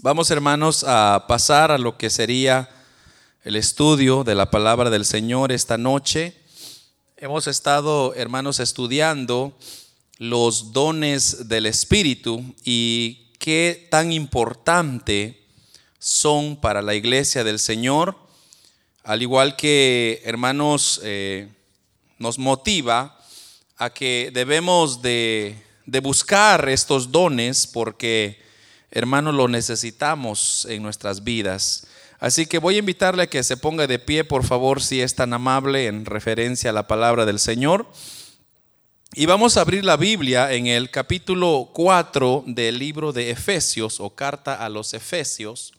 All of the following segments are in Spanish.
Vamos hermanos a pasar a lo que sería el estudio de la palabra del Señor esta noche. Hemos estado hermanos estudiando los dones del Espíritu y qué tan importante son para la iglesia del Señor, al igual que hermanos eh, nos motiva a que debemos de, de buscar estos dones porque hermanos, lo necesitamos en nuestras vidas. Así que voy a invitarle a que se ponga de pie, por favor, si es tan amable, en referencia a la palabra del Señor. Y vamos a abrir la Biblia en el capítulo 4 del libro de Efesios o carta a los Efesios.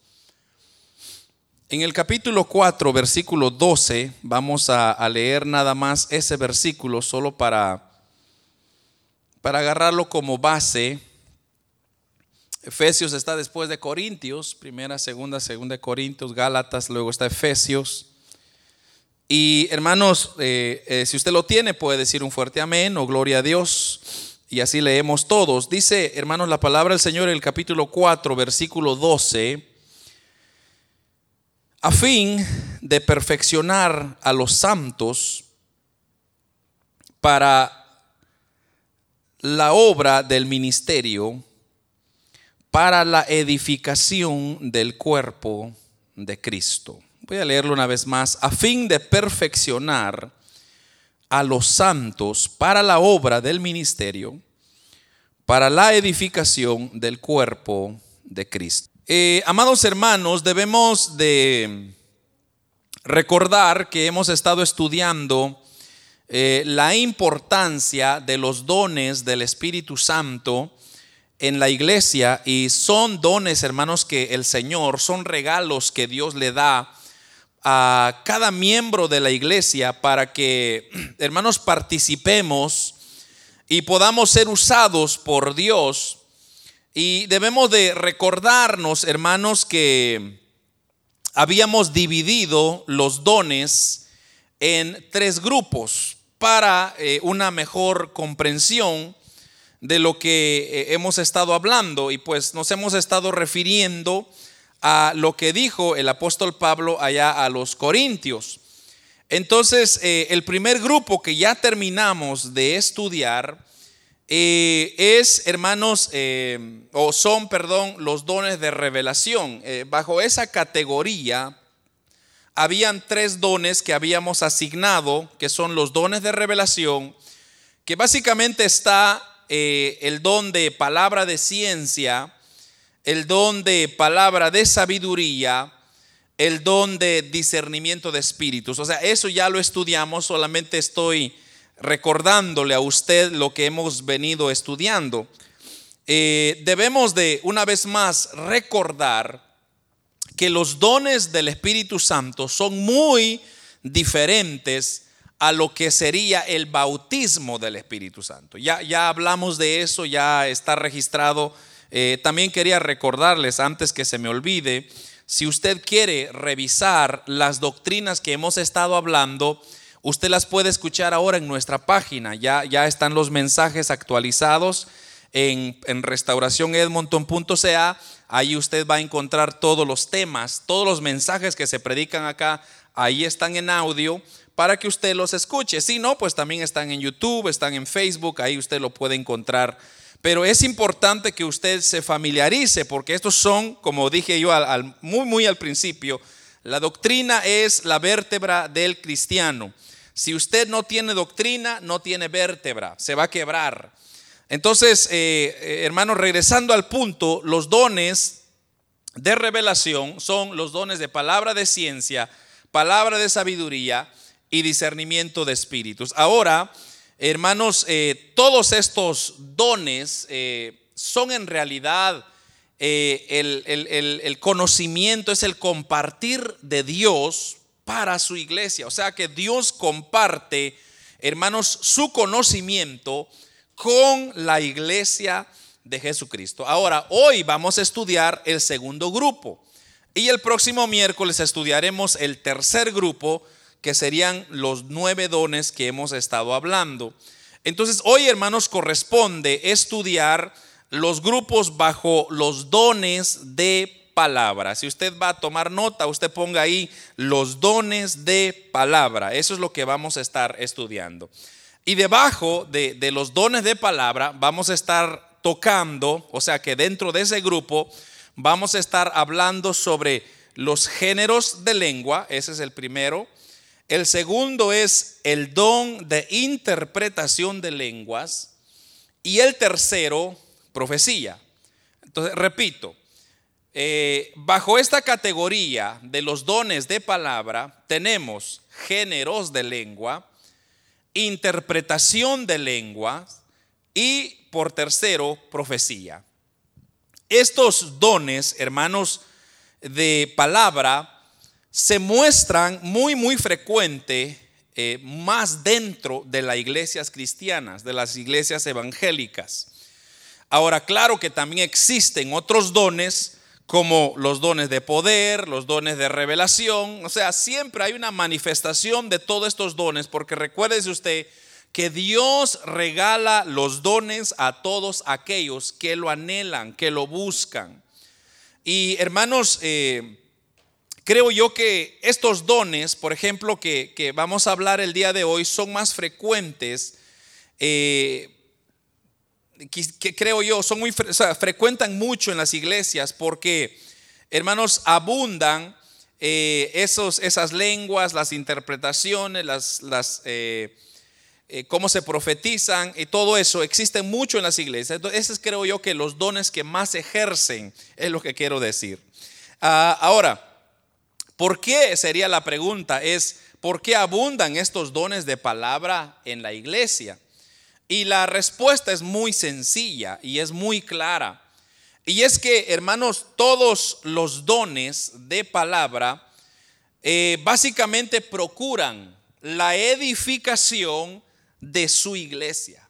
En el capítulo 4, versículo 12, vamos a, a leer nada más ese versículo solo para, para agarrarlo como base Efesios está después de Corintios, primera, segunda, segunda de Corintios, Gálatas, luego está Efesios. Y hermanos, eh, eh, si usted lo tiene, puede decir un fuerte amén o gloria a Dios. Y así leemos todos. Dice, hermanos, la palabra del Señor en el capítulo 4, versículo 12, a fin de perfeccionar a los santos para la obra del ministerio para la edificación del cuerpo de Cristo. Voy a leerlo una vez más, a fin de perfeccionar a los santos para la obra del ministerio, para la edificación del cuerpo de Cristo. Eh, amados hermanos, debemos de recordar que hemos estado estudiando eh, la importancia de los dones del Espíritu Santo en la iglesia y son dones, hermanos, que el Señor, son regalos que Dios le da a cada miembro de la iglesia para que, hermanos, participemos y podamos ser usados por Dios. Y debemos de recordarnos, hermanos, que habíamos dividido los dones en tres grupos para eh, una mejor comprensión de lo que eh, hemos estado hablando y pues nos hemos estado refiriendo a lo que dijo el apóstol Pablo allá a los Corintios. Entonces, eh, el primer grupo que ya terminamos de estudiar eh, es, hermanos, o son, perdón, los dones de revelación. bajo esa categoría, habían tres dones que habíamos asignado, que son los dones de revelación, que básicamente está eh, el don de palabra de ciencia, el don de palabra de sabiduría, el don de discernimiento de espíritus. O sea, eso ya lo estudiamos, solamente estoy recordándole a usted lo que hemos venido estudiando. Eh, debemos de, una vez más, recordar que los dones del Espíritu Santo son muy diferentes a lo que sería el bautismo del Espíritu Santo. Ya, ya hablamos de eso, ya está registrado. Eh, también quería recordarles, antes que se me olvide, si usted quiere revisar las doctrinas que hemos estado hablando, usted las puede escuchar ahora en nuestra página. Ya, ya están los mensajes actualizados en, en restauracionedmonton.ca. Ahí usted va a encontrar todos los temas, todos los mensajes que se predican acá. Ahí están en audio para que usted los escuche. Si no, pues también están en YouTube, están en Facebook, ahí usted lo puede encontrar. Pero es importante que usted se familiarice porque estos son, como dije yo al, muy, muy al principio, la doctrina es la vértebra del cristiano. Si usted no tiene doctrina, no tiene vértebra, se va a quebrar. Entonces, eh, eh, hermanos, regresando al punto, los dones de revelación son los dones de palabra de ciencia, palabra de sabiduría, y discernimiento de espíritus. Ahora, hermanos, eh, todos estos dones eh, son en realidad eh, el, conocimiento, es el compartir de Dios para su iglesia. O sea que Dios comparte, hermanos, su conocimiento con la iglesia de Jesucristo. Ahora, hoy vamos a estudiar el segundo grupo y el próximo miércoles estudiaremos el tercer grupo que serían los nueve dones que hemos estado hablando. Entonces, hoy, hermanos, corresponde estudiar los grupos bajo los dones de palabra. Si usted va a tomar nota, usted ponga ahí los dones de palabra. Eso es lo que vamos a estar estudiando. Y debajo de, de los dones de palabra vamos a estar tocando, o sea que dentro de ese grupo vamos a estar hablando sobre los géneros de lengua, ese es el primero. El segundo es el don de interpretación de lenguas. Y el tercero, profecía. Entonces, repito, eh, bajo esta categoría de los dones de palabra tenemos géneros de lengua, interpretación de lenguas y por tercero, profecía. Estos dones, hermanos, de palabra se muestran muy, muy frecuente eh, más dentro de las iglesias cristianas, de las iglesias evangélicas. Ahora, claro que también existen otros dones como los dones de poder, los dones de revelación, o sea, siempre hay una manifestación de todos estos dones, porque recuérdese usted que Dios regala los dones a todos aquellos que lo anhelan, que lo buscan. Y hermanos, eh, creo yo que estos dones, por ejemplo, que, vamos a hablar el día de hoy, son más frecuentes. Eh, que, creo yo, son muy, frecuentan mucho en las iglesias porque, hermanos, abundan eh, esos, esas lenguas, las interpretaciones, las, las eh, cómo se profetizan y todo eso existe mucho en las iglesias. Entonces, esos creo yo que los dones que más ejercen es lo que quiero decir. Ah, ahora, ¿por qué sería la pregunta? Es, ¿por qué abundan estos dones de palabra en la iglesia? Y la respuesta es muy sencilla y es muy clara. Y es que, hermanos, todos los dones de palabra eh, básicamente procuran la edificación de su iglesia.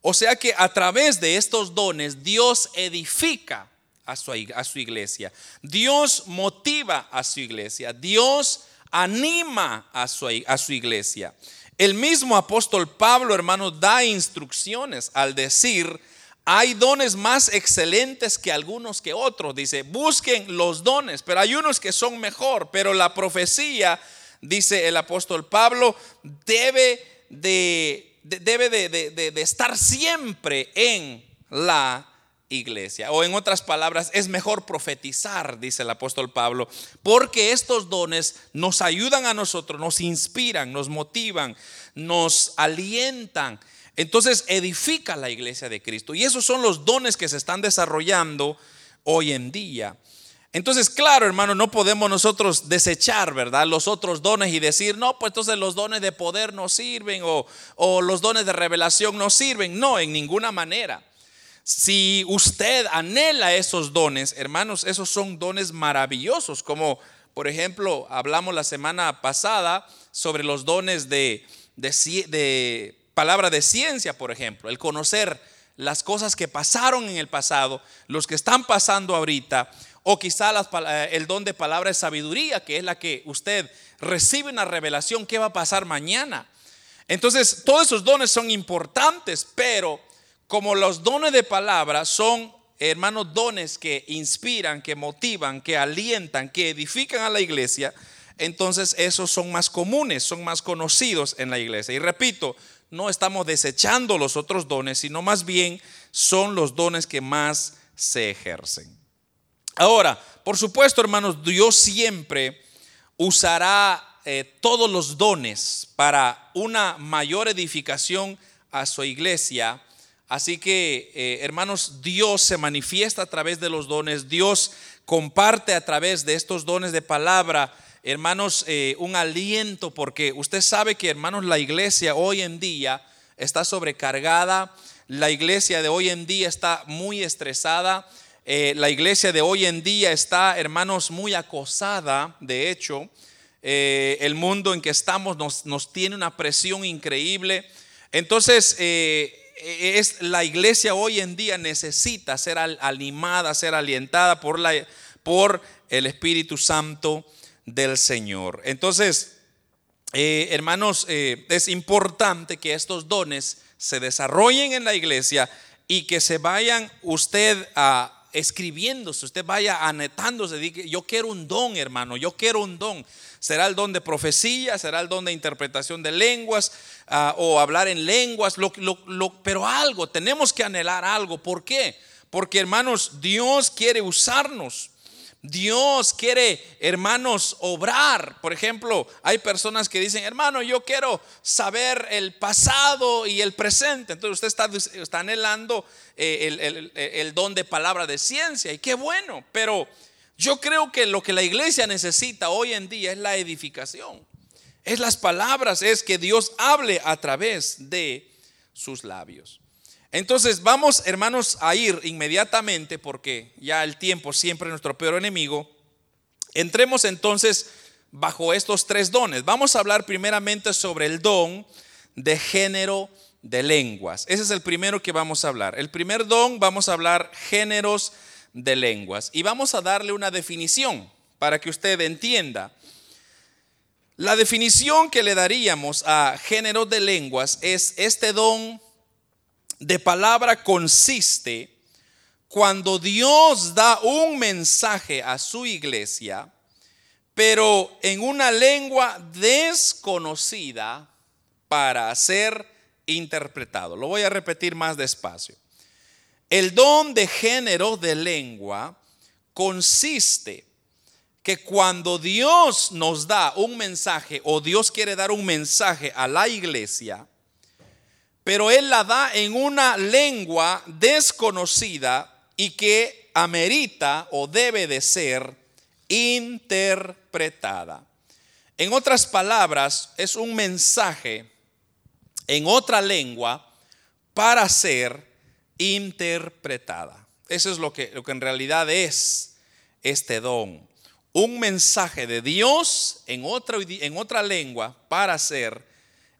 O sea que a través de estos dones Dios edifica a su, a su iglesia. Dios motiva a su iglesia. Dios anima a su, a su iglesia. El mismo apóstol Pablo, hermano, da instrucciones al decir, hay dones más excelentes que algunos que otros. Dice, busquen los dones, pero hay unos que son mejor, pero la profecía, dice el apóstol Pablo, debe de, debe de estar siempre en la iglesia. O en otras palabras, es mejor profetizar, dice el apóstol Pablo, porque estos dones nos ayudan a nosotros, nos inspiran, nos motivan, nos alientan. Entonces edifica la iglesia de Cristo. Y esos son los dones que se están desarrollando hoy en día. Entonces, claro, hermano, no podemos nosotros desechar, ¿verdad? Los otros dones y decir, no, pues entonces los dones de poder no sirven o, o los dones de revelación no sirven. No, en ninguna manera. Si usted anhela esos dones, hermanos, esos son dones maravillosos, como por ejemplo hablamos la semana pasada sobre los dones de, de, palabra de ciencia, por ejemplo, el conocer las cosas que pasaron en el pasado, los que están pasando ahorita, o quizá eh, el don de palabra de sabiduría, que es la que usted recibe una revelación, ¿qué va a pasar mañana? Entonces, todos esos dones son importantes, pero como los dones de palabra son, hermanos, dones que inspiran, que motivan, que alientan, que edifican a la iglesia, entonces esos son más comunes, son más conocidos en la iglesia. Y repito, no estamos desechando los otros dones, sino más bien son los dones que más se ejercen. Ahora, por supuesto, hermanos, Dios siempre usará eh, todos los dones para una mayor edificación a su iglesia Así que, eh, hermanos, Dios se manifiesta a través de los dones, Dios comparte a través de estos dones de palabra, hermanos, eh, un aliento, porque usted sabe que, hermanos, la iglesia hoy en día está sobrecargada, la iglesia de hoy en día está muy estresada, eh, la iglesia de hoy en día está, hermanos, muy acosada, de hecho, el mundo en que estamos nos, nos, tiene una presión increíble. Entonces, es la iglesia hoy en día necesita ser animada, ser alientada por, la, por el Espíritu Santo del Señor. Entonces, eh, hermanos, eh, es importante que estos dones se desarrollen en la iglesia y que se vayan usted a, escribiéndose, usted vaya anetándose, diga, yo quiero un don, hermano, yo quiero un don. Será el don de profecía, será el don de interpretación de lenguas ah, o hablar en lenguas, pero algo, tenemos que anhelar algo. ¿Por qué? Porque hermanos, Dios quiere usarnos. Dios quiere, hermanos, obrar. Por ejemplo, hay personas que dicen, hermano, yo quiero saber el pasado y el presente. Entonces usted está, anhelando eh, el, don de palabra de ciencia y qué bueno. Pero yo creo que lo que la iglesia necesita hoy en día es la edificación. Es las palabras, es que Dios hable a través de sus labios. Entonces vamos, hermanos, a ir inmediatamente, porque ya el tiempo siempre es nuestro peor enemigo. Entremos entonces bajo estos tres dones. Vamos a hablar primeramente sobre el don de género de lenguas. Ese es el primero que vamos a hablar. El primer don vamos a hablar géneros de lenguas y vamos a darle una definición para que usted entienda. La definición que le daríamos a género de lenguas es este don de palabra consiste cuando Dios da un mensaje a su iglesia, pero en una lengua desconocida para ser interpretado. Lo voy a repetir más despacio. El don de género de lengua consiste que cuando Dios nos da un mensaje o Dios quiere dar un mensaje a la iglesia, pero Él la da en una lengua desconocida y que amerita o debe de ser interpretada. En otras palabras, es un mensaje en otra lengua para ser interpretada. Eso es lo que, lo que en realidad es este don. Un mensaje de Dios en otra, en otra lengua para ser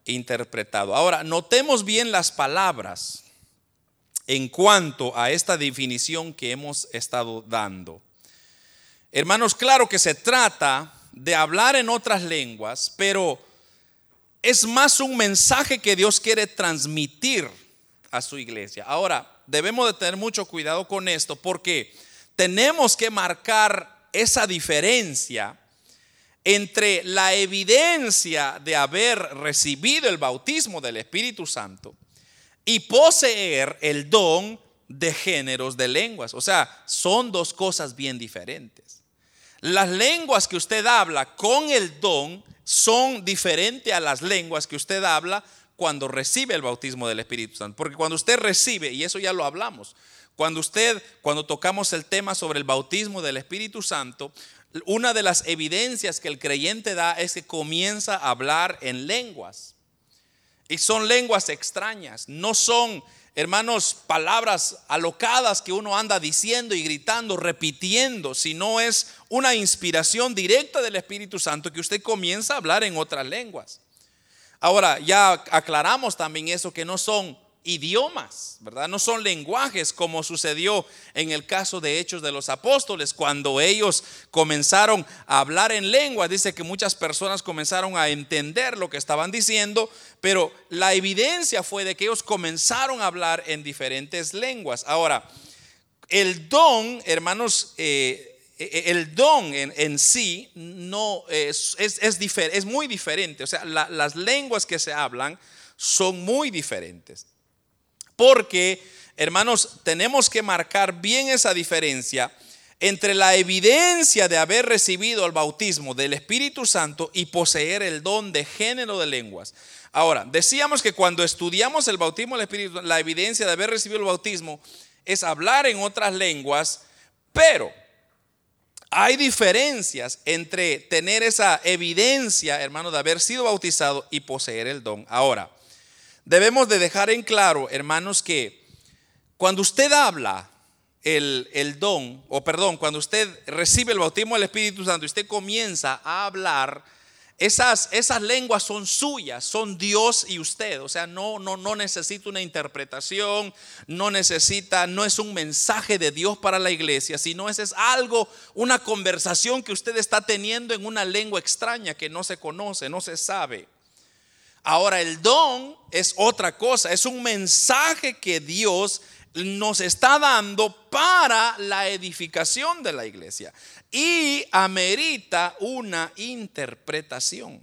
interpretado. Ahora, notemos bien las palabras en cuanto a esta definición que hemos estado dando. Hermanos, claro que se trata de hablar en otras lenguas, pero es más un mensaje que Dios quiere transmitir a su iglesia. Ahora, debemos de tener mucho cuidado con esto porque tenemos que marcar esa diferencia entre la evidencia de haber recibido el bautismo del Espíritu Santo y poseer el don de géneros de lenguas. O sea, son dos cosas bien diferentes. Las lenguas que usted habla con el don son diferentes a las lenguas que usted habla cuando recibe el bautismo del Espíritu Santo. Porque cuando usted recibe, y eso ya lo hablamos, cuando usted, cuando tocamos el tema sobre el bautismo del Espíritu Santo, una de las evidencias que el creyente da es que comienza a hablar en lenguas. Y son lenguas extrañas, no son, hermanos, palabras alocadas que uno anda diciendo y gritando, repitiendo, sino es una inspiración directa del Espíritu Santo que usted comienza a hablar en otras lenguas. Ahora, ya aclaramos también eso, que no son idiomas, ¿verdad? No son lenguajes como sucedió en el caso de Hechos de los Apóstoles, cuando ellos comenzaron a hablar en lenguas. Dice que muchas personas comenzaron a entender lo que estaban diciendo, pero la evidencia fue de que ellos comenzaron a hablar en diferentes lenguas. Ahora, el don, hermanos, eh, eh, el don en, sí no es, es, muy diferente. O sea, las lenguas que se hablan son muy diferentes. Porque, hermanos, tenemos que marcar bien esa diferencia entre la evidencia de haber recibido el bautismo del Espíritu Santo y poseer el don de género de lenguas. Ahora, decíamos que cuando estudiamos el bautismo del Espíritu, la evidencia de haber recibido el bautismo es hablar en otras lenguas, pero hay diferencias entre tener esa evidencia, hermano, de haber sido bautizado y poseer el don. Ahora, Debemos de dejar en claro, hermanos, que cuando usted habla el, don, o perdón, cuando usted recibe el bautismo del Espíritu Santo y usted comienza a hablar, esas, esas lenguas son suyas, son Dios y usted. O sea, no, no, no necesita una interpretación, no necesita, no es un mensaje de Dios para la iglesia, sino es, es algo, una conversación que usted está teniendo en una lengua extraña que no se conoce, no se sabe. Ahora el don es otra cosa, es un mensaje que Dios nos está dando para la edificación de la iglesia y amerita una interpretación.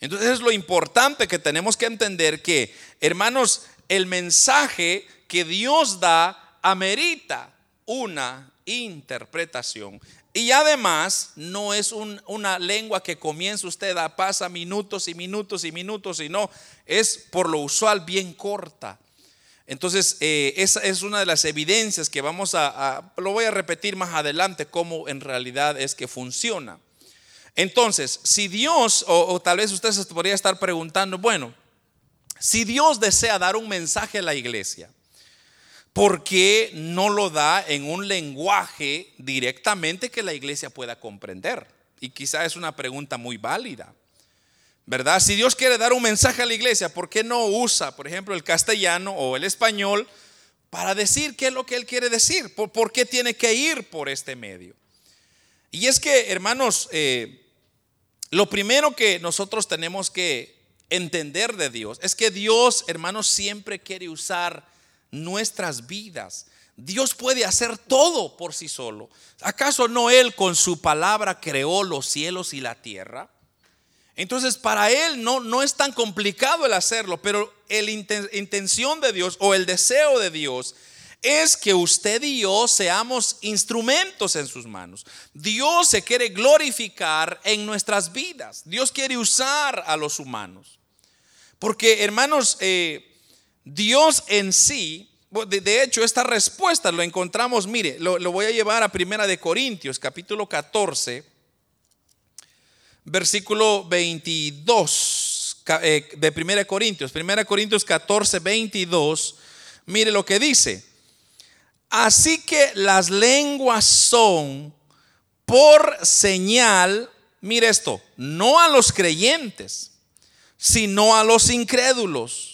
Entonces es lo importante que tenemos que entender que, hermanos, el mensaje que Dios da amerita una interpretación. Y además no es una lengua que comienza usted a pasar minutos y minutos y minutos, sino es por lo usual bien corta. Entonces, eh, esa es una de las evidencias que vamos a, lo voy a repetir más adelante, cómo en realidad es que funciona. Entonces, si Dios, o, tal vez usted se podría estar preguntando, bueno, si Dios desea dar un mensaje a la iglesia, ¿por qué no lo da en un lenguaje directamente que la iglesia pueda comprender? Y quizá es una pregunta muy válida. ¿verdad? Si Dios quiere dar un mensaje a la iglesia, ¿por qué no usa, por ejemplo, el castellano o el español para decir qué es lo que Él quiere decir? ¿Por, qué tiene que ir por este medio? Y es que, hermanos, eh, lo primero que nosotros tenemos que entender de Dios es que Dios, hermanos, siempre quiere usar nuestras vidas. Dios puede hacer todo por sí solo. ¿Acaso no Él con su palabra creó los cielos y la tierra? Entonces, para él no, no es tan complicado el hacerlo, pero la intención de Dios o el deseo de Dios es que usted y yo seamos instrumentos en sus manos. Dios se quiere glorificar en nuestras vidas. Dios quiere usar a los humanos. Porque, hermanos, eh, Dios en sí, de, hecho, esta respuesta lo encontramos, mire, lo, lo voy a llevar a Primera de Corintios, capítulo 14 versículo 22 eh, de 1 Corintios, 1 Corintios 14, 22, mire lo que dice. Así que las lenguas son por señal, mire esto, no a los creyentes, sino a los incrédulos.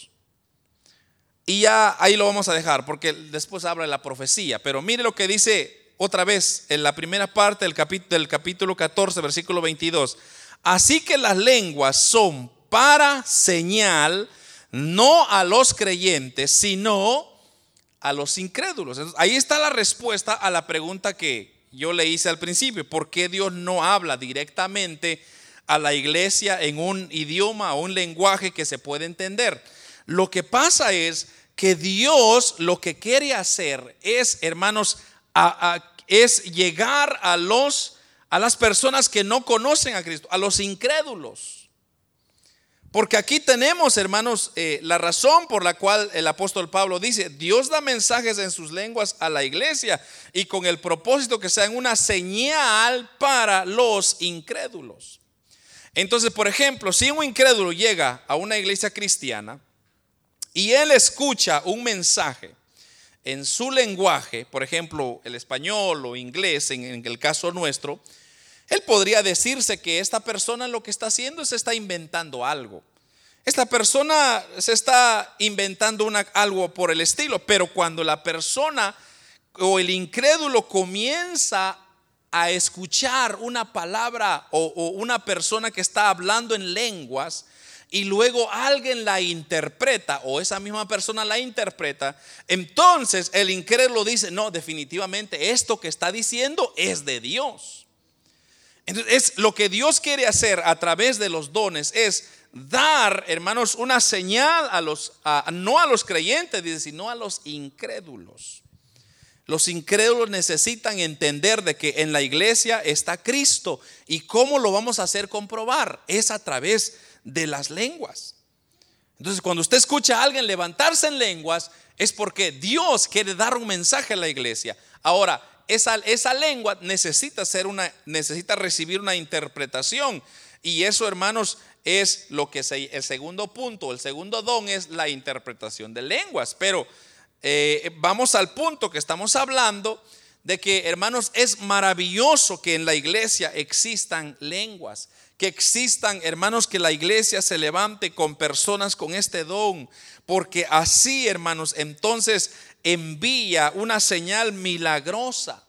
Y ya ahí lo vamos a dejar, porque después habla de la profecía. Pero mire lo que dice otra vez en la primera parte del capítulo, del capítulo 14, versículo 22. Así que las lenguas son para señal, no a los creyentes, sino a los incrédulos. ahí está la respuesta a la pregunta que yo le hice al principio. ¿Por qué Dios no habla directamente a la iglesia en un idioma o un lenguaje que se puede entender? Lo que pasa es que Dios lo que quiere hacer es, hermanos, es llegar a los a las personas que no conocen a Cristo, a los incrédulos. Porque aquí tenemos, hermanos, eh, la razón por la cual el apóstol Pablo dice, Dios da mensajes en sus lenguas a la iglesia y con el propósito que sean una señal para los incrédulos. Entonces, por ejemplo, si un incrédulo llega a una iglesia cristiana y él escucha un mensaje en su lenguaje, por ejemplo, el español o inglés, en el caso nuestro, él podría decirse que esta persona lo que está haciendo es está inventando algo. Esta persona se está inventando algo por el estilo, pero cuando la persona o el incrédulo comienza a escuchar una palabra o, o una persona que está hablando en lenguas, y luego alguien la interpreta o esa misma persona la interpreta, entonces el incrédulo dice, no, definitivamente esto que está diciendo es de Dios. Entonces, es lo que Dios quiere hacer a través de los dones es dar, hermanos, una señal a los, no a los creyentes, sino a los incrédulos. Los incrédulos necesitan entender de que en la iglesia está Cristo. ¿Y cómo lo vamos a hacer comprobar? Es a través de las lenguas. Entonces, cuando usted escucha a alguien levantarse en lenguas, es porque Dios quiere dar un mensaje a la iglesia. Ahora, esa, lengua necesita, ser una, necesita recibir una interpretación. Y eso, hermanos, es lo que se, el segundo punto, el segundo don es la interpretación de lenguas. Pero eh, vamos al punto que estamos hablando de que, hermanos, es maravilloso que en la iglesia existan lenguas, que existan, hermanos, que la iglesia se levante con personas con este don, porque así, hermanos, entonces envía una señal milagrosa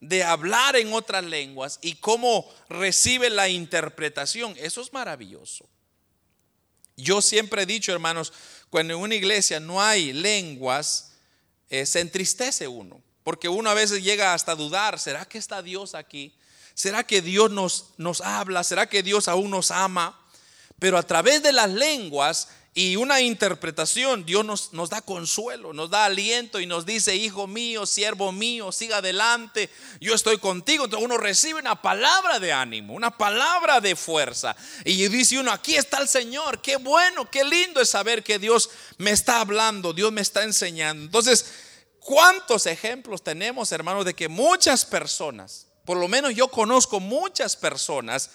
de hablar en otras lenguas y cómo recibe la interpretación. Eso es maravilloso. Yo siempre he dicho, hermanos, cuando en una iglesia no hay lenguas, eh, se entristece uno, porque uno a veces llega hasta dudar, ¿será que está Dios aquí? ¿Será que Dios nos, nos habla? ¿Será que Dios aún nos ama? Pero a través de las lenguas y una interpretación, Dios nos, nos, da consuelo, nos da aliento y nos dice, hijo mío, siervo mío, siga adelante, yo estoy contigo. Entonces uno recibe una palabra de ánimo, una palabra de fuerza. Y dice uno, aquí está el Señor, qué bueno, qué lindo es saber que Dios me está hablando, Dios me está enseñando. Entonces, ¿cuántos ejemplos tenemos, hermanos, de que muchas personas, por lo menos yo conozco muchas personas,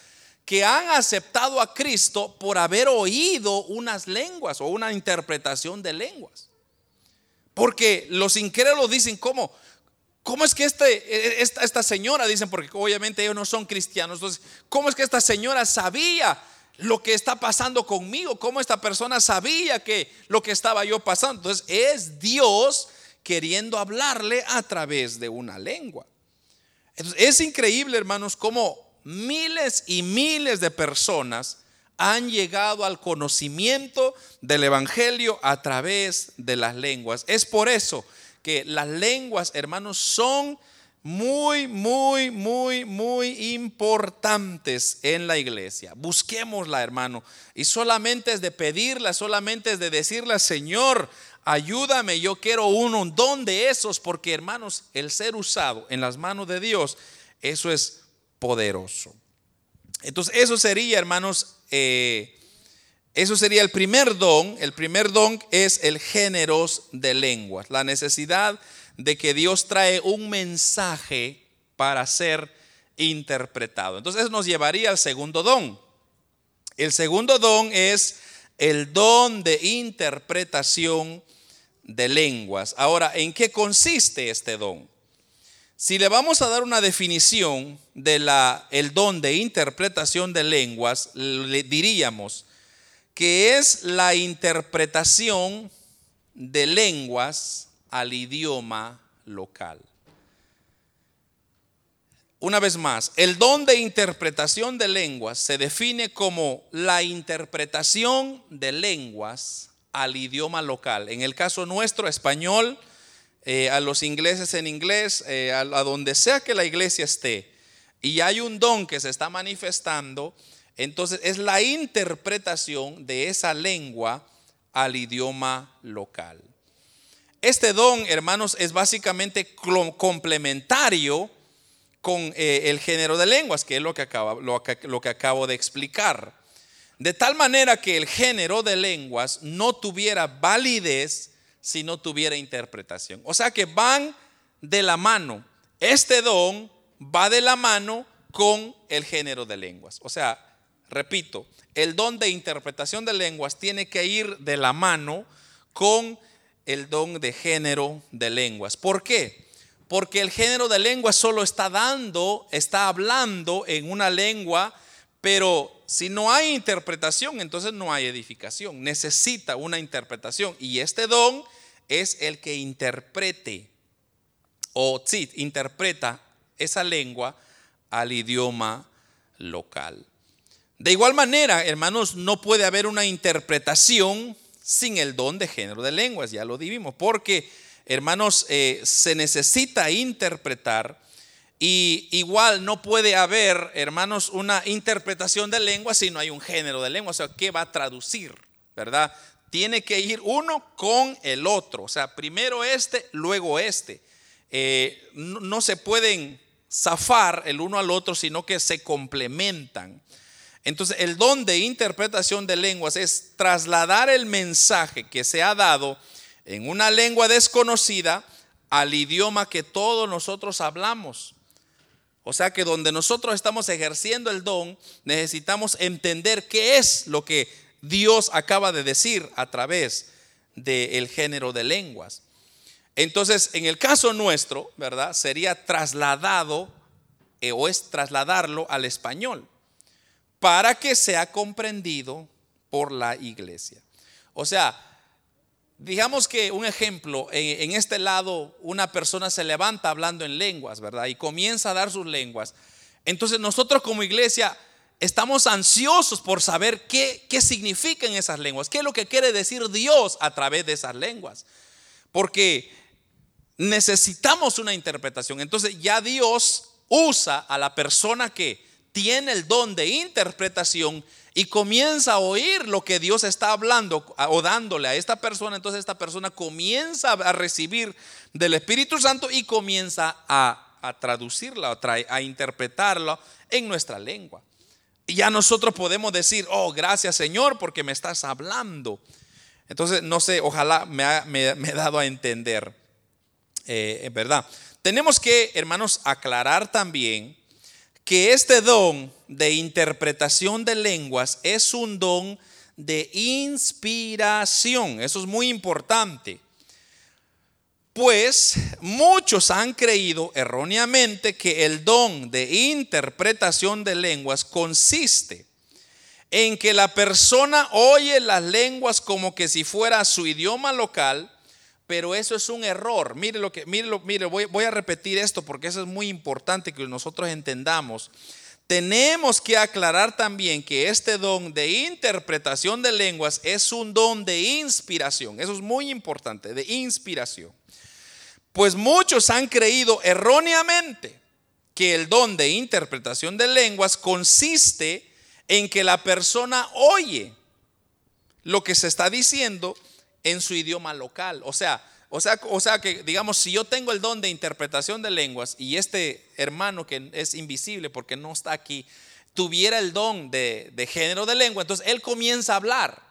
que han aceptado a Cristo por haber oído unas lenguas o una interpretación de lenguas. Porque los incrédulos dicen, ¿cómo? ¿Cómo es que este, esta, esta señora, dicen, porque obviamente ellos no son cristianos, entonces, ¿cómo es que esta señora sabía lo que está pasando conmigo? ¿Cómo esta persona sabía que lo que estaba yo pasando? Entonces, es Dios queriendo hablarle a través de una lengua. Es increíble, hermanos, cómo miles y miles de personas han llegado al conocimiento del Evangelio a través de las lenguas. Es por eso que las lenguas, hermanos, son muy, muy, muy, muy importantes en la iglesia. Busquémosla, hermano. Y solamente es de pedirla, solamente es de decirle, Señor, ayúdame, yo quiero un don de esos, porque, hermanos, el ser usado en las manos de Dios, eso es poderoso. Entonces, eso sería, hermanos, eh, eso sería el primer don. El primer don es el género de lenguas, la necesidad de que Dios trae un mensaje para ser interpretado. Entonces, eso nos llevaría al segundo don. El segundo don es el don de interpretación de lenguas. Ahora, ¿en qué consiste este don? Si le vamos a dar una definición de la el don de interpretación de lenguas, le diríamos que es la interpretación de lenguas al idioma local. Una vez más, el don de interpretación de lenguas se define como la interpretación de lenguas al idioma local. En el caso nuestro, español, eh, a los ingleses en inglés, eh, a, donde sea que la iglesia esté, y hay un don que se está manifestando, entonces es la interpretación de esa lengua al idioma local. Este don, hermanos, es básicamente complementario con eh, el género de lenguas, que es lo que, lo que acabo de explicar. De tal manera que el género de lenguas no tuviera validez si no tuviera interpretación. O sea que van de la mano. Este don va de la mano con el género de lenguas. O sea, repito, el don de interpretación de lenguas tiene que ir de la mano con el don de género de lenguas. ¿Por qué? Porque el género de lenguas solo está dando, está hablando en una lengua, pero si no hay interpretación, entonces no hay edificación. Necesita una interpretación. Y este don es el que interprete o interpreta esa lengua al idioma local. De igual manera, hermanos, no puede haber una interpretación sin el don de género de lenguas, ya lo vimos, porque, hermanos, eh, se necesita interpretar y igual no puede haber, hermanos, una interpretación de lengua si no hay un género de lengua, o sea, ¿qué va a traducir? ¿Verdad? tiene que ir uno con el otro. O sea, primero este, luego este. Eh, no, se pueden zafar el uno al otro, sino que se complementan. Entonces, el don de interpretación de lenguas es trasladar el mensaje que se ha dado en una lengua desconocida al idioma que todos nosotros hablamos. O sea que donde nosotros estamos ejerciendo el don, necesitamos entender qué es lo que Dios acaba de decir a través del género de lenguas. Entonces, en el caso nuestro, ¿verdad? Sería trasladado eh, o es trasladarlo al español para que sea comprendido por la iglesia. O sea, digamos que un ejemplo, en, en este lado una persona se levanta hablando en lenguas, ¿verdad? Y comienza a dar sus lenguas. Entonces nosotros como iglesia estamos ansiosos por saber qué, qué significan esas lenguas, qué es lo que quiere decir Dios a través de esas lenguas. Porque necesitamos una interpretación. Entonces ya Dios usa a la persona que tiene el don de interpretación y comienza a oír lo que Dios está hablando o dándole a esta persona, entonces esta persona comienza a recibir del Espíritu Santo y comienza a, traducirla, a, a interpretarla en nuestra lengua. Y ya nosotros podemos decir, oh, gracias Señor porque me estás hablando. Entonces, no sé, ojalá me ha, dado a entender, eh, ¿verdad? Tenemos que, hermanos, aclarar también que este don de interpretación de lenguas es un don de inspiración. Eso es muy importante. Pues muchos han creído erróneamente que el don de interpretación de lenguas consiste en que la persona oye las lenguas como que si fuera su idioma local, pero eso es un error. Mire lo que, mire, mire voy, voy a repetir esto porque eso es muy importante que nosotros entendamos. Tenemos que aclarar también que este don de interpretación de lenguas es un don de inspiración. Eso es muy importante, de inspiración. Pues muchos han creído erróneamente que el don de interpretación de lenguas consiste en que la persona oye lo que se está diciendo en su idioma local. O sea, o sea, o sea que, digamos, si yo tengo el don de interpretación de lenguas y este hermano que es invisible porque no está aquí, tuviera el don de, de género de lengua, entonces él comienza a hablar.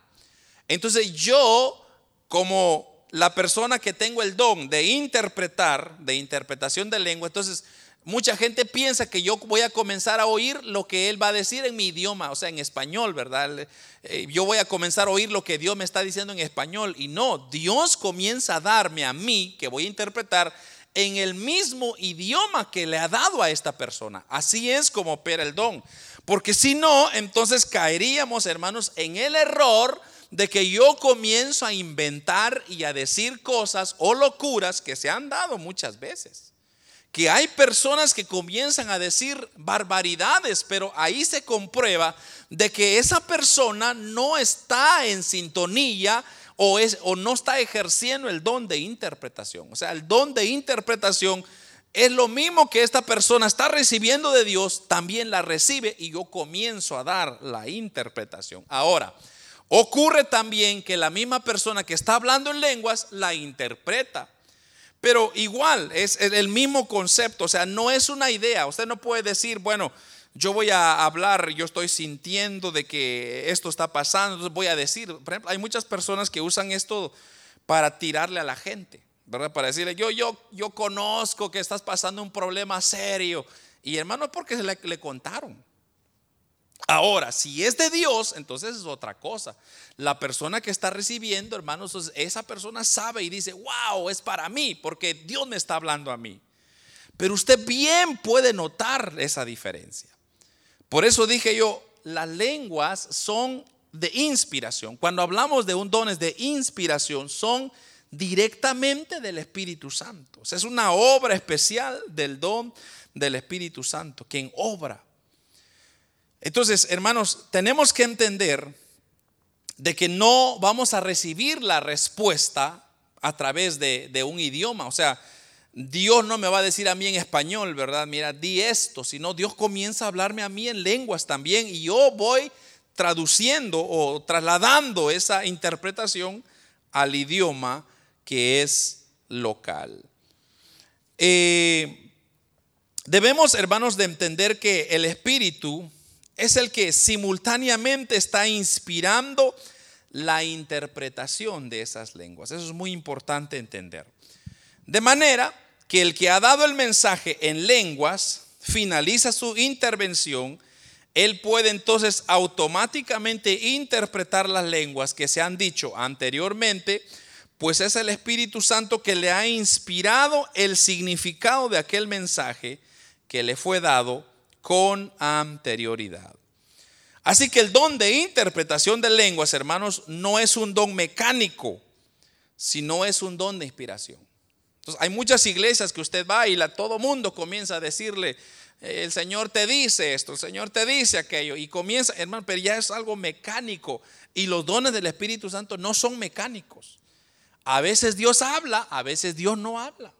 Entonces yo, como la persona que tengo el don de interpretar, de interpretación de lengua, entonces Mucha gente piensa que yo voy a comenzar a oír lo que Él va a decir en mi idioma, o sea, en español, ¿verdad? Eh, yo voy a comenzar a oír lo que Dios me está diciendo en español. Y no, Dios comienza a darme a mí, que voy a interpretar, en el mismo idioma que le ha dado a esta persona. Así es como opera el don. Porque si no, entonces caeríamos, hermanos, en el error de que yo comienzo a inventar y a decir cosas o locuras que se han dado muchas veces que hay personas que comienzan a decir barbaridades, pero ahí se comprueba de que esa persona no está en sintonía o, es, o no está ejerciendo el don de interpretación. O sea, el don de interpretación es lo mismo que esta persona está recibiendo de Dios, también la recibe y yo comienzo a dar la interpretación. Ahora, ocurre también que la misma persona que está hablando en lenguas la interpreta. Pero igual, es el mismo concepto, o sea, no es una idea. Usted no puede decir, bueno, yo voy a hablar, yo estoy sintiendo de que esto está pasando, entonces voy a decir, por ejemplo, hay muchas personas que usan esto para tirarle a la gente, ¿verdad? Para decirle, yo, yo, yo conozco que estás pasando un problema serio. Y hermano, porque le, le contaron. Ahora, si es de Dios, entonces es otra cosa. La persona que está recibiendo, hermanos, esa persona sabe y dice, wow, es para mí, porque Dios me está hablando a mí. Pero usted bien puede notar esa diferencia. Por eso dije yo, las lenguas son de inspiración. Cuando hablamos de un dones de inspiración, son directamente del Espíritu Santo. O sea, es una obra especial del don del Espíritu Santo, quien obra entonces, hermanos, tenemos que entender de que no vamos a recibir la respuesta a través de, un idioma. O sea, Dios no me va a decir a mí en español, ¿verdad? Mira, di esto, sino Dios comienza a hablarme a mí en lenguas también y yo voy traduciendo o trasladando esa interpretación al idioma que es local. Eh, debemos, hermanos, de entender que el Espíritu es el que simultáneamente está inspirando la interpretación de esas lenguas. Eso es muy importante entender. De manera que el que ha dado el mensaje en lenguas finaliza su intervención, él puede entonces automáticamente interpretar las lenguas que se han dicho anteriormente, pues es el Espíritu Santo que le ha inspirado el significado de aquel mensaje que le fue dado con anterioridad. Así que el don de interpretación de lenguas, hermanos, no es un don mecánico, sino es un don de inspiración. Entonces, hay muchas iglesias que usted va y la, todo mundo comienza a decirle, el Señor te dice esto, el Señor te dice aquello, y comienza, hermano, pero ya es algo mecánico. Y los dones del Espíritu Santo no son mecánicos. A veces Dios habla, a veces Dios no habla.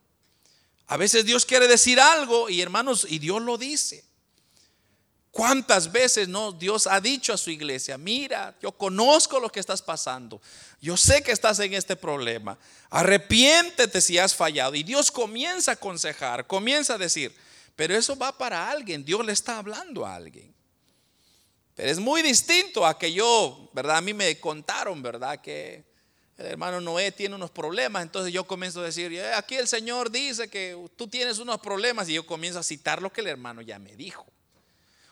A veces Dios quiere decir algo y hermanos, y Dios lo dice. ¿Cuántas veces no Dios ha dicho a su iglesia, mira, yo conozco lo que estás pasando, yo sé que estás en este problema, arrepiéntete si has fallado. Y Dios comienza a aconsejar, comienza a decir, pero eso va para alguien, Dios le está hablando a alguien. Pero es muy distinto a que yo, ¿verdad? A mí me contaron, ¿verdad? Que el hermano Noé tiene unos problemas, entonces yo comienzo a decir, eh, aquí el Señor dice que tú tienes unos problemas y yo comienzo a citar lo que el hermano ya me dijo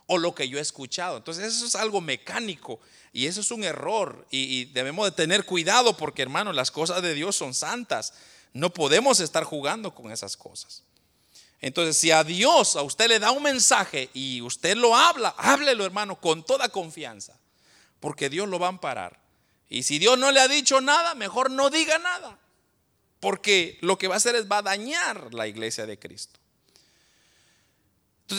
o lo que yo he escuchado. Entonces eso es algo mecánico y eso es un error y, debemos de tener cuidado porque hermano, las cosas de Dios son santas. No podemos estar jugando con esas cosas. Entonces, si a Dios a usted le da un mensaje y usted lo habla, háblelo hermano con toda confianza, porque Dios lo va a amparar. Y si Dios no le ha dicho nada, mejor no diga nada, porque lo que va a hacer es va a dañar la iglesia de Cristo.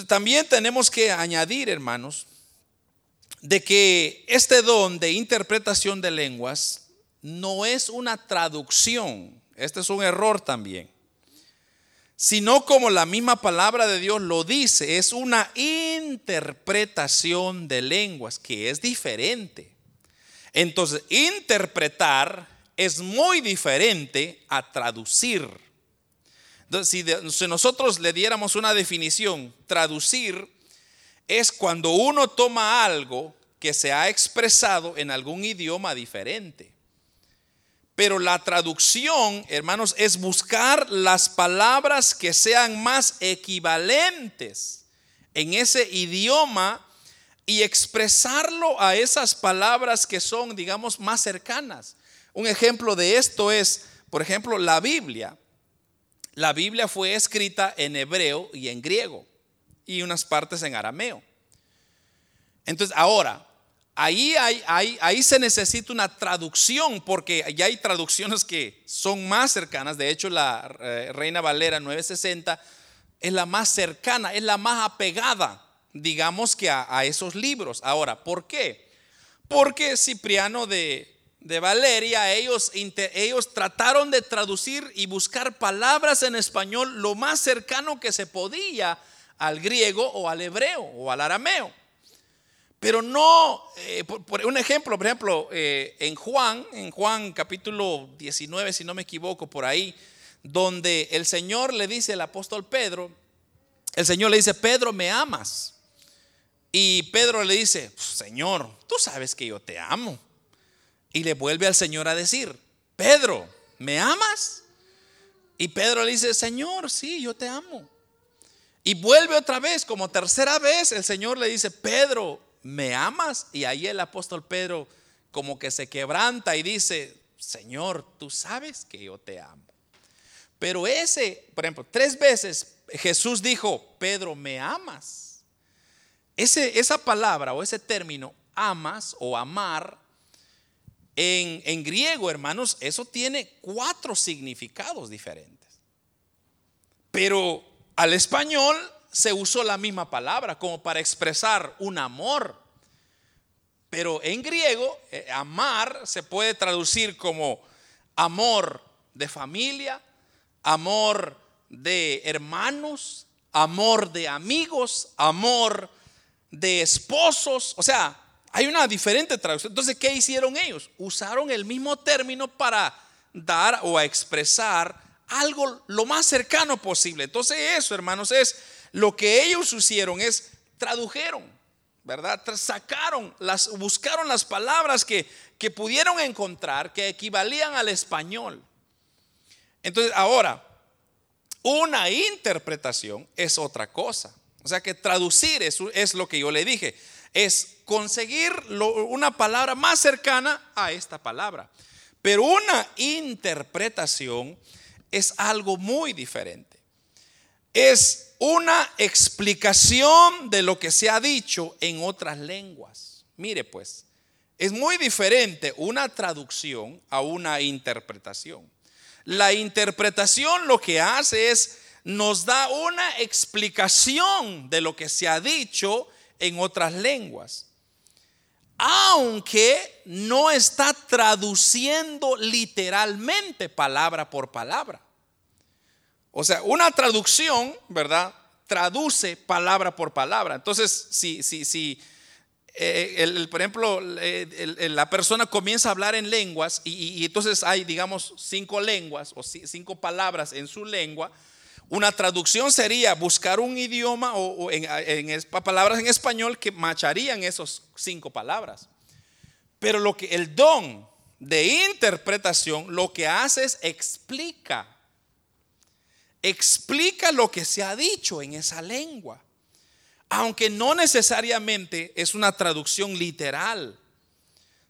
También tenemos que añadir, hermanos, de que este don de interpretación de lenguas no es una traducción, este es un error también, sino como la misma palabra de Dios lo dice, es una interpretación de lenguas que es diferente. Entonces, interpretar es muy diferente a traducir. Si, nosotros le diéramos una definición, traducir es cuando uno toma algo que se ha expresado en algún idioma diferente. Pero la traducción, hermanos, es buscar las palabras que sean más equivalentes en ese idioma y expresarlo a esas palabras que son, digamos, más cercanas. Un ejemplo de esto es, por ejemplo, la Biblia. La Biblia fue escrita en hebreo y en griego y unas partes en arameo. Entonces, ahora, ahí, hay, ahí se necesita una traducción porque ya hay traducciones que son más cercanas. De hecho, la eh, Reina Valera 960 es la más cercana, es la más apegada, digamos que a, a esos libros. Ahora, ¿por qué? Porque Cipriano de, de Valeria, ellos, ellos trataron de traducir y buscar palabras en español lo más cercano que se podía al griego o al hebreo o al arameo. Pero no, eh, por, un ejemplo, por ejemplo, eh, en Juan, en Juan capítulo 19, si no me equivoco, por ahí, donde el Señor le dice al apóstol Pedro, el Señor le dice, Pedro, ¿me amas? Y Pedro le dice, Señor, tú sabes que yo te amo. Y le vuelve al Señor a decir, Pedro, ¿me amas? Y Pedro le dice, Señor, sí, yo te amo. Y vuelve otra vez, como tercera vez, el Señor le dice, Pedro, ¿me amas? Y ahí el apóstol Pedro como que se quebranta y dice, Señor, tú sabes que yo te amo. Pero ese, por ejemplo, tres veces Jesús dijo, Pedro, ¿me amas? Ese, esa palabra o ese término, amas o amar, en, griego, hermanos, eso tiene cuatro significados diferentes. Pero al español se usó la misma palabra como para expresar un amor. Pero en griego, eh, amar se puede traducir como amor de familia, amor de hermanos, amor de amigos, amor de esposos. O sea, hay una diferente traducción. Entonces, ¿qué hicieron ellos? Usaron el mismo término para dar o a expresar algo lo más cercano posible. Entonces, eso, hermanos, es lo que ellos hicieron es tradujeron, ¿verdad? Sacaron, las, buscaron las palabras que, que pudieron encontrar que equivalían al español. Entonces, ahora, una interpretación es otra cosa. O sea que traducir eso es lo que yo le dije es conseguir una palabra más cercana a esta palabra. Pero una interpretación es algo muy diferente. Es una explicación de lo que se ha dicho en otras lenguas. Mire pues, es muy diferente una traducción a una interpretación. La interpretación lo que hace es nos da una explicación de lo que se ha dicho en otras lenguas. Aunque no está traduciendo literalmente palabra por palabra. O sea, una traducción, ¿verdad? Traduce palabra por palabra. Entonces, si, si, si eh, el, por ejemplo, la persona comienza a hablar en lenguas y, entonces hay, digamos, cinco lenguas o cinco palabras en su lengua, una traducción sería buscar un idioma o, en, palabras en español que macharían esas cinco palabras. Pero lo que el don de interpretación lo que hace es explica. Explica lo que se ha dicho en esa lengua. Aunque no necesariamente es una traducción literal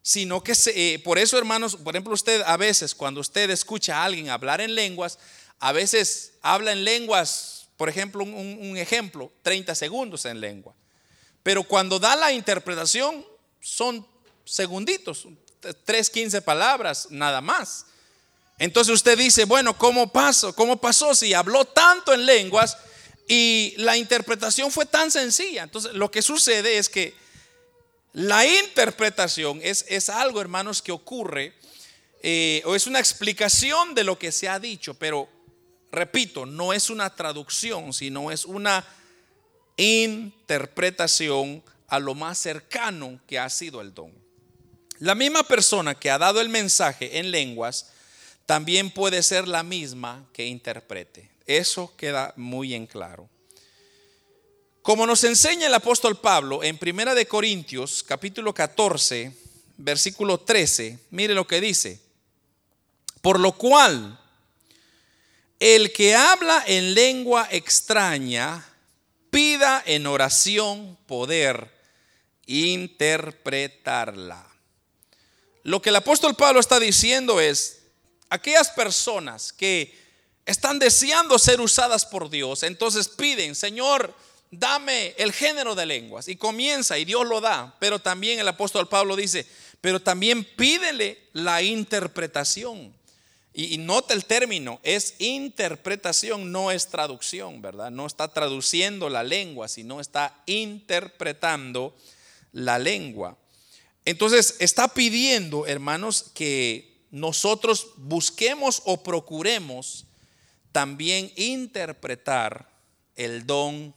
sino que eh, por eso hermanos, por ejemplo usted a veces cuando usted escucha a alguien hablar en lenguas, a veces habla en lenguas, por ejemplo, un, ejemplo, 30 segundos en lengua. Pero cuando da la interpretación son segunditos, 3, 15 palabras, nada más. Entonces usted dice, bueno, ¿cómo pasó? ¿Cómo pasó si habló tanto en lenguas y la interpretación fue tan sencilla? Entonces lo que sucede es que la interpretación es, es algo, hermanos, que ocurre eh, o es una explicación de lo que se ha dicho, pero repito, no es una traducción, sino es una interpretación a lo más cercano que ha sido el don. La misma persona que ha dado el mensaje en lenguas también puede ser la misma que interprete. Eso queda muy en claro. Como nos enseña el apóstol Pablo en Primera de Corintios, capítulo 14, versículo 13, mire lo que dice. Por lo cual el que habla en lengua extraña, pida en oración poder interpretarla. Lo que el apóstol Pablo está diciendo es, aquellas personas que están deseando ser usadas por Dios, entonces piden, Señor, dame el género de lenguas. Y comienza y Dios lo da. Pero también el apóstol Pablo dice, pero también pídele la interpretación. Y, nota el término, es interpretación, no es traducción, ¿verdad? No está traduciendo la lengua, sino está interpretando la lengua. Entonces está pidiendo, hermanos, que nosotros busquemos o procuremos también interpretar el don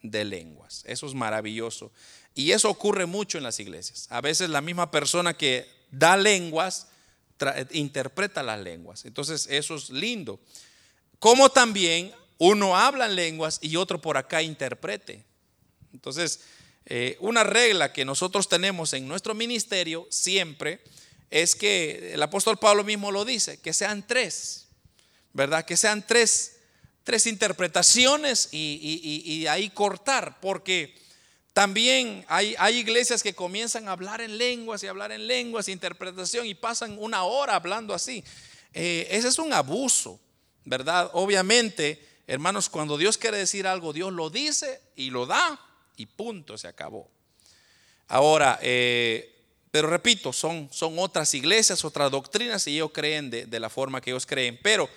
de lenguas. Eso es maravilloso. Y eso ocurre mucho en las iglesias. A veces la misma persona que da lenguas, interpreta las lenguas. Entonces eso es lindo. Como también uno habla en lenguas y otro por acá interprete. Entonces, eh, una regla que nosotros tenemos en nuestro ministerio siempre es que el apóstol Pablo mismo lo dice, que sean tres, ¿verdad? Que sean tres, tres interpretaciones y, y ahí cortar, porque también hay, hay, iglesias que comienzan a hablar en lenguas y hablar en lenguas, interpretación, y pasan una hora hablando así. Eh, ese es un abuso, ¿verdad? Obviamente, hermanos, cuando Dios quiere decir algo, Dios lo dice y lo da y punto, se acabó. Ahora, eh, pero repito, son, son otras iglesias, otras doctrinas y ellos creen de, de la forma que ellos creen. Pero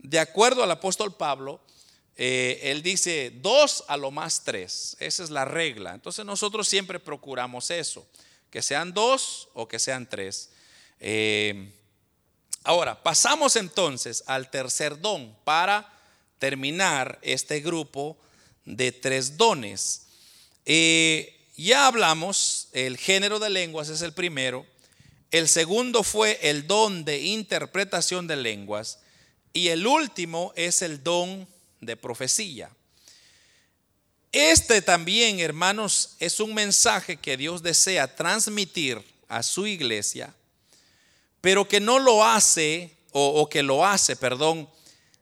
de acuerdo al apóstol Pablo, eh, él dice dos a lo más tres. Esa es la regla. Entonces nosotros siempre procuramos eso, que sean dos o que sean tres. Eh, ahora, pasamos entonces al tercer don para terminar este grupo de tres dones. Eh, ya hablamos, el género de lenguas es el primero. El segundo fue el don de interpretación de lenguas. Y el último es el don de profecía. Este también, hermanos, es un mensaje que Dios desea transmitir a su iglesia, pero que no lo hace, o, que lo hace, perdón,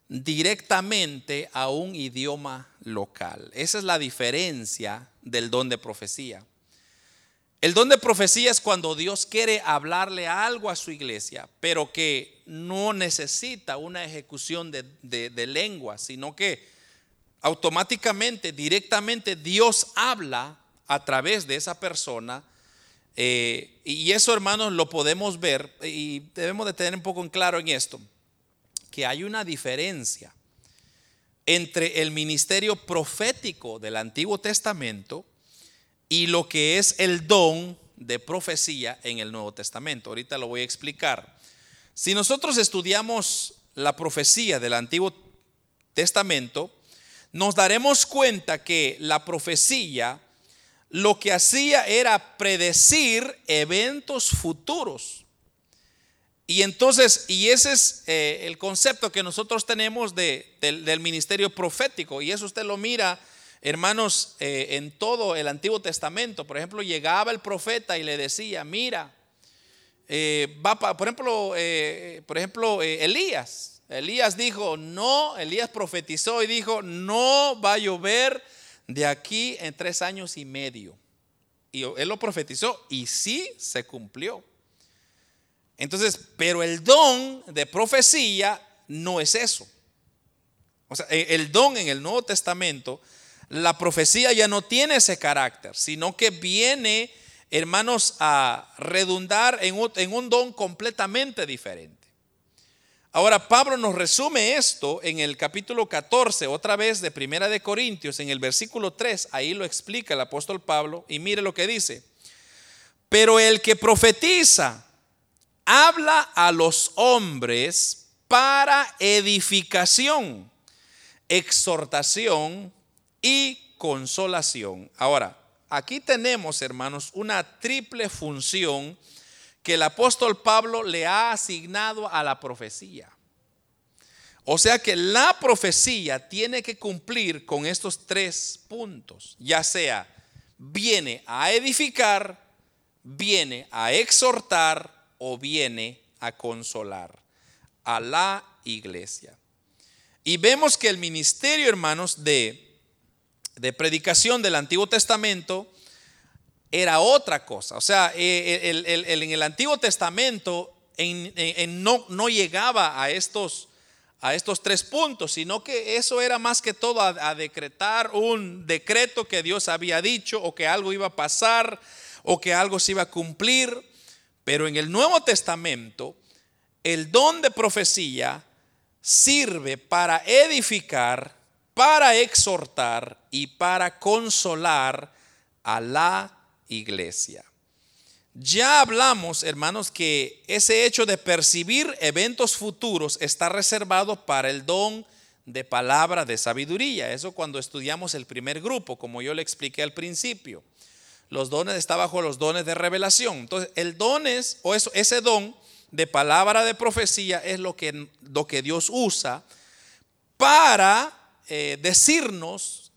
directamente a un idioma local. Esa es la diferencia del don de profecía. El don de profecía es cuando Dios quiere hablarle algo a su iglesia, pero que no necesita una ejecución de, lengua, sino que automáticamente, directamente Dios habla a través de esa persona. Eh, y eso, hermanos, lo podemos ver y debemos de tener un poco en claro en esto, que hay una diferencia entre el ministerio profético del Antiguo Testamento y lo que es el don de profecía en el Nuevo Testamento. Ahorita lo voy a explicar. Si nosotros estudiamos la profecía del Antiguo Testamento, nos daremos cuenta que la profecía lo que hacía era predecir eventos futuros. Y entonces, y ese es eh, el concepto que nosotros tenemos de, del, ministerio profético. Y eso usted lo mira, hermanos, eh, en todo el Antiguo Testamento. Por ejemplo, llegaba el profeta y le decía, mira, eh, va por ejemplo, por ejemplo Elías. Elías dijo, no, Elías profetizó y dijo, no va a llover de aquí en tres años y medio. Y él lo profetizó y sí se cumplió. Entonces, pero el don de profecía no es eso. O sea, e, el don en el Nuevo Testamento, la profecía ya no tiene ese carácter, sino que viene, hermanos, a redundar en un, don completamente diferente. Ahora, Pablo nos resume esto en el capítulo 14, otra vez de Primera de Corintios, en el versículo 3, ahí lo explica el apóstol Pablo, y mire lo que dice. Pero el que profetiza, habla a los hombres para edificación, exhortación y consolación. Ahora, aquí tenemos, hermanos, una triple función que el apóstol Pablo le ha asignado a la profecía. O sea que la profecía tiene que cumplir con estos tres puntos, ya sea viene a edificar, viene a exhortar o viene a consolar a la iglesia. Y vemos que el ministerio, hermanos, de, de predicación del Antiguo Testamento era otra cosa. O sea, eh, en el Antiguo Testamento no, llegaba a estos tres puntos, sino que eso era más que todo a, decretar un decreto que Dios había dicho o que algo iba a pasar o que algo se iba a cumplir. Pero en el Nuevo Testamento, el don de profecía sirve para edificar, para exhortar y para consolar a la iglesia. Ya hablamos, hermanos, que ese hecho de percibir eventos futuros está reservado para el don de palabra de sabiduría. Eso cuando estudiamos el primer grupo, como yo le expliqué al principio. Los dones está bajo los dones de revelación. Entonces, el don es, o eso, ese don de palabra de profecía es lo que, lo que Dios usa para eh, decirnos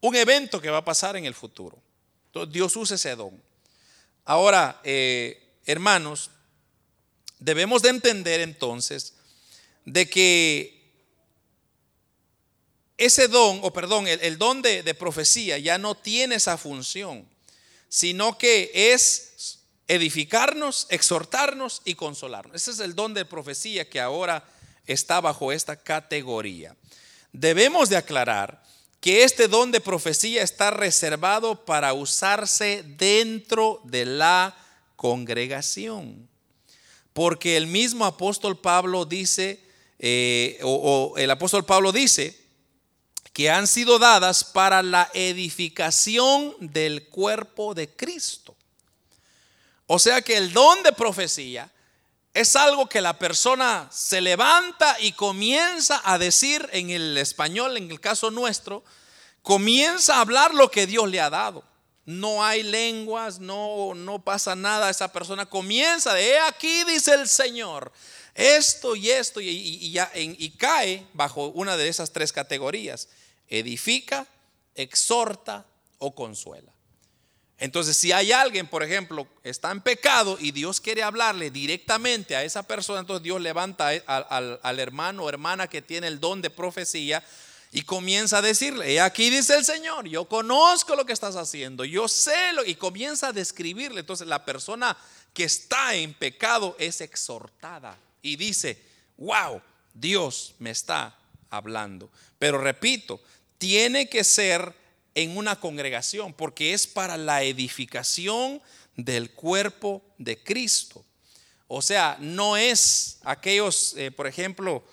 un evento que va a pasar en el futuro. Entonces, Dios usa ese don. Ahora, eh, hermanos, debemos de entender entonces de que ese don, o perdón, el, don de profecía ya no tiene esa función sino que es edificarnos, exhortarnos y consolarnos. Ese es el don de profecía que ahora está bajo esta categoría. Debemos de aclarar que este don de profecía está reservado para usarse dentro de la congregación. Porque el mismo apóstol Pablo dice, eh, o el apóstol Pablo dice, que han sido dadas para la edificación del cuerpo de Cristo. O sea que el don de profecía es algo que la persona se levanta y comienza a decir en el español, en el caso nuestro, comienza a hablar lo que Dios le ha dado. No hay lenguas, no, no pasa nada. Esa persona comienza de aquí, dice el Señor, esto y esto, y, y cae bajo una de esas tres categorías edifica, exhorta o consuela. Entonces, si hay alguien, por ejemplo, está en pecado y Dios quiere hablarle directamente a esa persona, entonces Dios levanta al, hermano o hermana que tiene el don de profecía y comienza a decirle, aquí dice el Señor, yo conozco lo que estás haciendo, yo sé lo, y comienza a describirle. Entonces, la persona que está en pecado es exhortada y dice, wow, Dios me está hablando. Pero repito, tiene que ser en una congregación porque es para la edificación del cuerpo de Cristo. O sea, no es aquellos, eh, por ejemplo,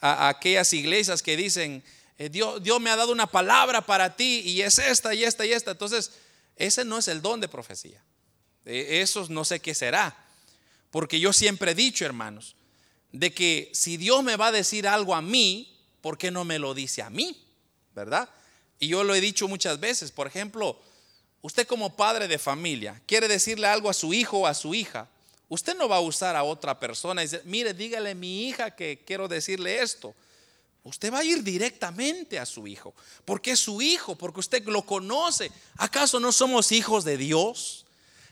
aquellas iglesias que dicen, eh, Dios, Dios me ha dado una palabra para ti y es esta y esta y esta. Entonces, ese no es el don de profecía. E, eso no sé qué será. Porque yo siempre he dicho, hermanos, de que si Dios me va a decir algo a mí, ¿por qué no me lo dice a mí? ¿Verdad? Y yo lo he dicho muchas veces, por ejemplo, usted como padre de familia quiere decirle algo a su hijo o a su hija, usted no va a usar a otra persona y dice, mire, dígale a mi hija que quiero decirle esto. Usted va a ir directamente a su hijo, porque es su hijo, porque usted lo conoce. ¿Acaso no somos hijos de Dios?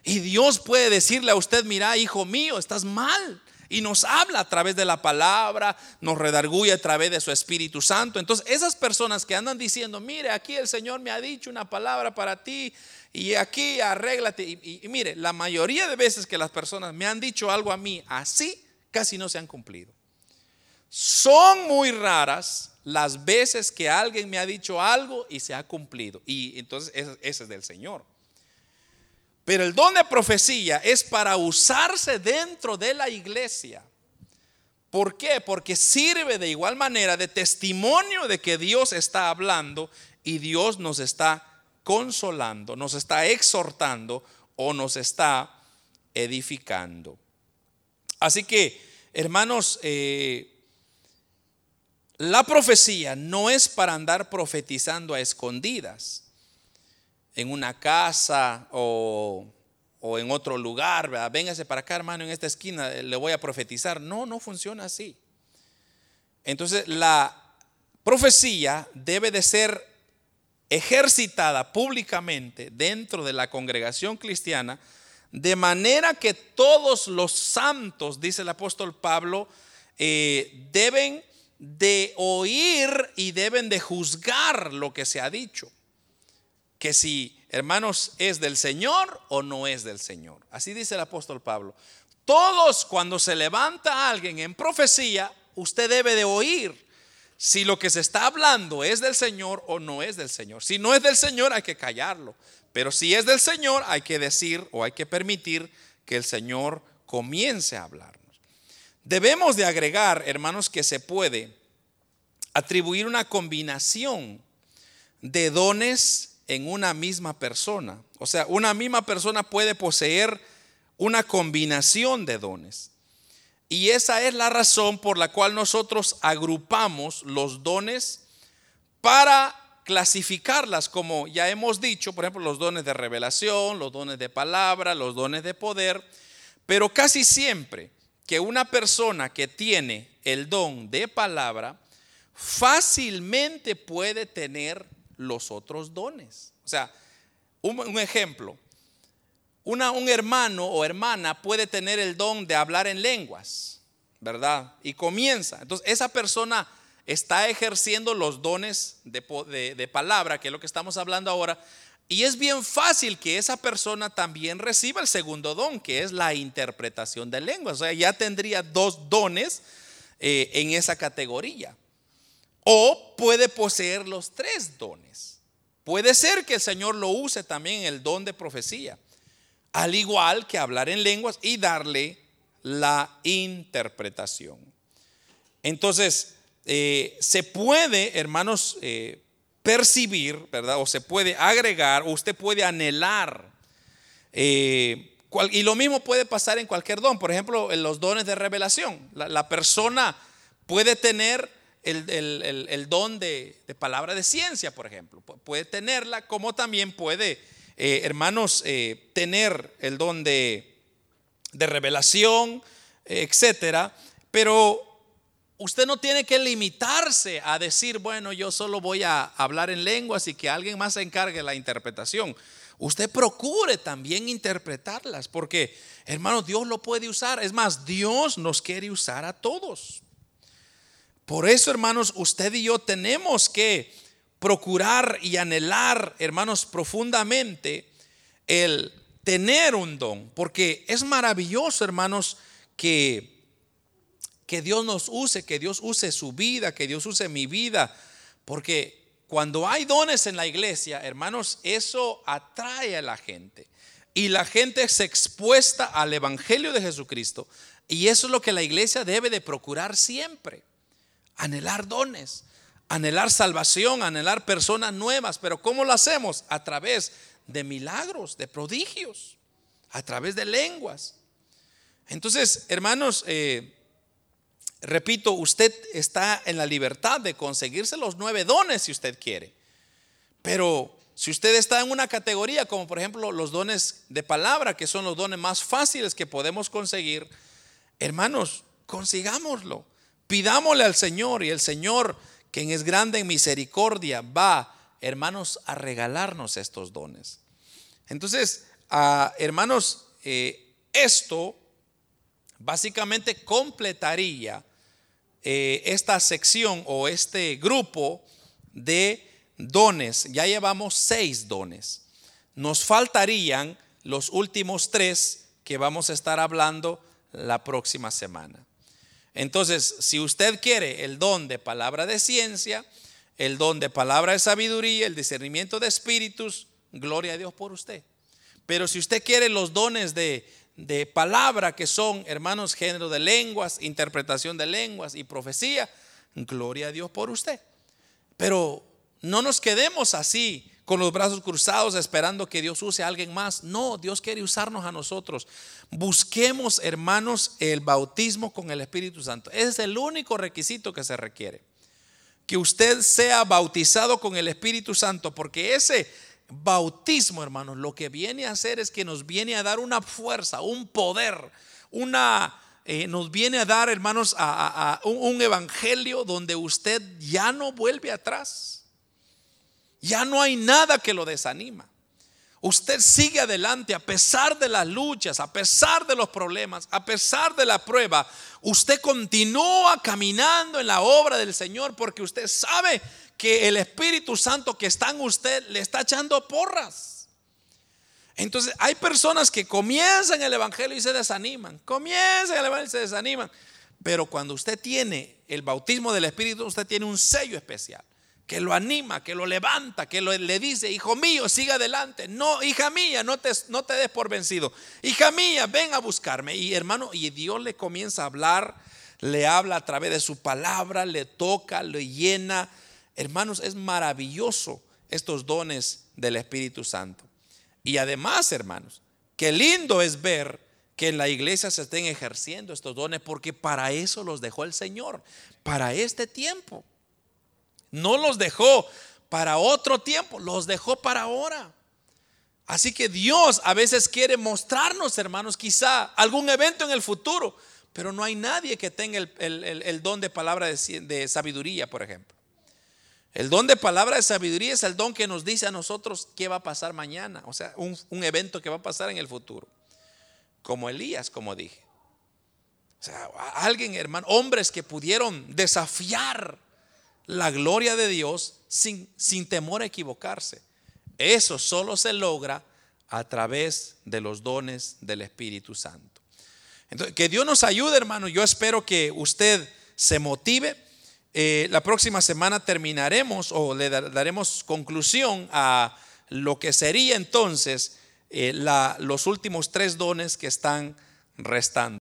Y Dios puede decirle a usted, mira, hijo mío, estás mal. Y nos habla a través de la palabra, nos redarguye a través de su Espíritu Santo. Entonces, esas personas que andan diciendo, mire, aquí el Señor me ha dicho una palabra para ti y aquí arréglate. Y, mire, la mayoría de veces que las personas me han dicho algo a mí así, casi no se han cumplido. Son muy raras las veces que alguien me ha dicho algo y se ha cumplido. Y entonces ese es del Señor. Pero el don de profecía es para usarse dentro de la iglesia. ¿Por qué? Porque sirve de igual manera de testimonio de que Dios está hablando y Dios nos está consolando, nos está exhortando o nos está edificando. Así que, hermanos, eh, la profecía no es para andar profetizando a escondidas en una casa o, en otro lugar, véngase para acá hermano en esta esquina, le voy a profetizar. No, no funciona así. Entonces la profecía debe de ser ejercitada públicamente dentro de la congregación cristiana, de manera que todos los santos, dice el apóstol Pablo, eh, deben de oír y deben de juzgar lo que se ha dicho que si, hermanos, es del Señor o no es del Señor. Así dice el apóstol Pablo. Todos cuando se levanta alguien en profecía, usted debe de oír si lo que se está hablando es del Señor o no es del Señor. Si no es del Señor hay que callarlo, pero si es del Señor hay que decir o hay que permitir que el Señor comience a hablarnos. Debemos de agregar, hermanos, que se puede atribuir una combinación de dones en una misma persona. O sea, una misma persona puede poseer una combinación de dones. Y esa es la razón por la cual nosotros agrupamos los dones para clasificarlas, como ya hemos dicho, por ejemplo, los dones de revelación, los dones de palabra, los dones de poder, pero casi siempre que una persona que tiene el don de palabra fácilmente puede tener los otros dones. O sea, un, ejemplo, una, un hermano o hermana puede tener el don de hablar en lenguas, ¿verdad? Y comienza. Entonces, esa persona está ejerciendo los dones de, de, palabra, que es lo que estamos hablando ahora, y es bien fácil que esa persona también reciba el segundo don, que es la interpretación de lenguas. O sea, ya tendría dos dones eh, en esa categoría. O puede poseer los tres dones. Puede ser que el Señor lo use también en el don de profecía, al igual que hablar en lenguas y darle la interpretación. Entonces, eh, se puede, hermanos, eh, percibir, ¿verdad? O se puede agregar, o usted puede anhelar. Eh, y lo mismo puede pasar en cualquier don. Por ejemplo, en los dones de revelación. la persona puede tener el, don de, palabra de ciencia, por ejemplo. Puede tenerla, como también puede, eh, hermanos, eh, tener el don de, revelación, etcétera. Pero usted no tiene que limitarse a decir, bueno, yo solo voy a hablar en lenguas y que alguien más se encargue la interpretación. Usted procure también interpretarlas, porque, hermanos, Dios lo puede usar. Es más, Dios nos quiere usar a todos. Por eso, hermanos, usted y yo tenemos que procurar y anhelar, hermanos, profundamente el tener un don, porque es maravilloso, hermanos, que, que Dios nos use, que Dios use su vida, que Dios use mi vida, porque cuando hay dones en la iglesia, hermanos, eso atrae a la gente. Y la gente se expuesta al Evangelio de Jesucristo. Y eso es lo que la iglesia debe de procurar siempre anhelar dones, anhelar salvación, anhelar personas nuevas. Pero ¿cómo lo hacemos? A través de milagros, de prodigios, a través de lenguas. Entonces, hermanos, eh, repito, usted está en la libertad de conseguirse los nueve dones si usted quiere. Pero si usted está en una categoría como por ejemplo los dones de palabra, que son los dones más fáciles que podemos conseguir, hermanos, consigámoslo. Pidámosle al Señor y el Señor, quien es grande en misericordia, va, hermanos, a regalarnos estos dones. Entonces, ah, hermanos, eh, esto básicamente completaría eh, esta sección o este grupo de dones. Ya llevamos seis dones. Nos faltarían los últimos tres que vamos a estar hablando la próxima semana. Entonces, si usted quiere el don de palabra de ciencia, el don de palabra de sabiduría, el discernimiento de espíritus, gloria a Dios por usted. Pero si usted quiere los dones de, de palabra, que son, hermanos, género de lenguas, interpretación de lenguas y profecía, gloria a Dios por usted. Pero no nos quedemos así con los brazos cruzados esperando que Dios use a alguien más. No, Dios quiere usarnos a nosotros. Busquemos, hermanos, el bautismo con el Espíritu Santo. Ese es el único requisito que se requiere. Que usted sea bautizado con el Espíritu Santo, porque ese bautismo, hermanos, lo que viene a hacer es que nos viene a dar una fuerza, un poder, una... Eh, nos viene a dar, hermanos, a, un evangelio donde usted ya no vuelve atrás ya no hay nada que lo desanima. Usted sigue adelante a pesar de las luchas, a pesar de los problemas, a pesar de la prueba. Usted continúa caminando en la obra del Señor porque usted sabe que el Espíritu Santo que está en usted le está echando porras. Entonces hay personas que comienzan el Evangelio y se desaniman, comienzan el Evangelio y se desaniman. Pero cuando usted tiene el bautismo del Espíritu, usted tiene un sello especial que lo anima, que lo levanta, que le dice, hijo mío, siga adelante. No, hija mía, no te, no te des por vencido. Hija mía, ven a buscarme. Y hermano, y Dios le comienza a hablar, le habla a través de su palabra, le toca, le llena. Hermanos, es maravilloso estos dones del Espíritu Santo. Y además, hermanos, qué lindo es ver que en la iglesia se estén ejerciendo estos dones, porque para eso los dejó el Señor, para este tiempo. No los dejó para otro tiempo, los dejó para ahora. Así que Dios a veces quiere mostrarnos, hermanos, quizá algún evento en el futuro, pero no hay nadie que tenga el, don de palabra de, sabiduría, por ejemplo. El don de palabra de sabiduría es el don que nos dice a nosotros qué va a pasar mañana, o sea, un, un evento que va a pasar en el futuro. Como Elías, como dije. O sea, alguien, hermano, hombres que pudieron desafiar la gloria de Dios sin, sin temor a equivocarse. Eso solo se logra a través de los dones del Espíritu Santo. Entonces, que Dios nos ayude, hermano. Yo espero que usted se motive. Eh, la próxima semana terminaremos o le daremos conclusión a lo que sería entonces eh, los últimos tres dones que están restando.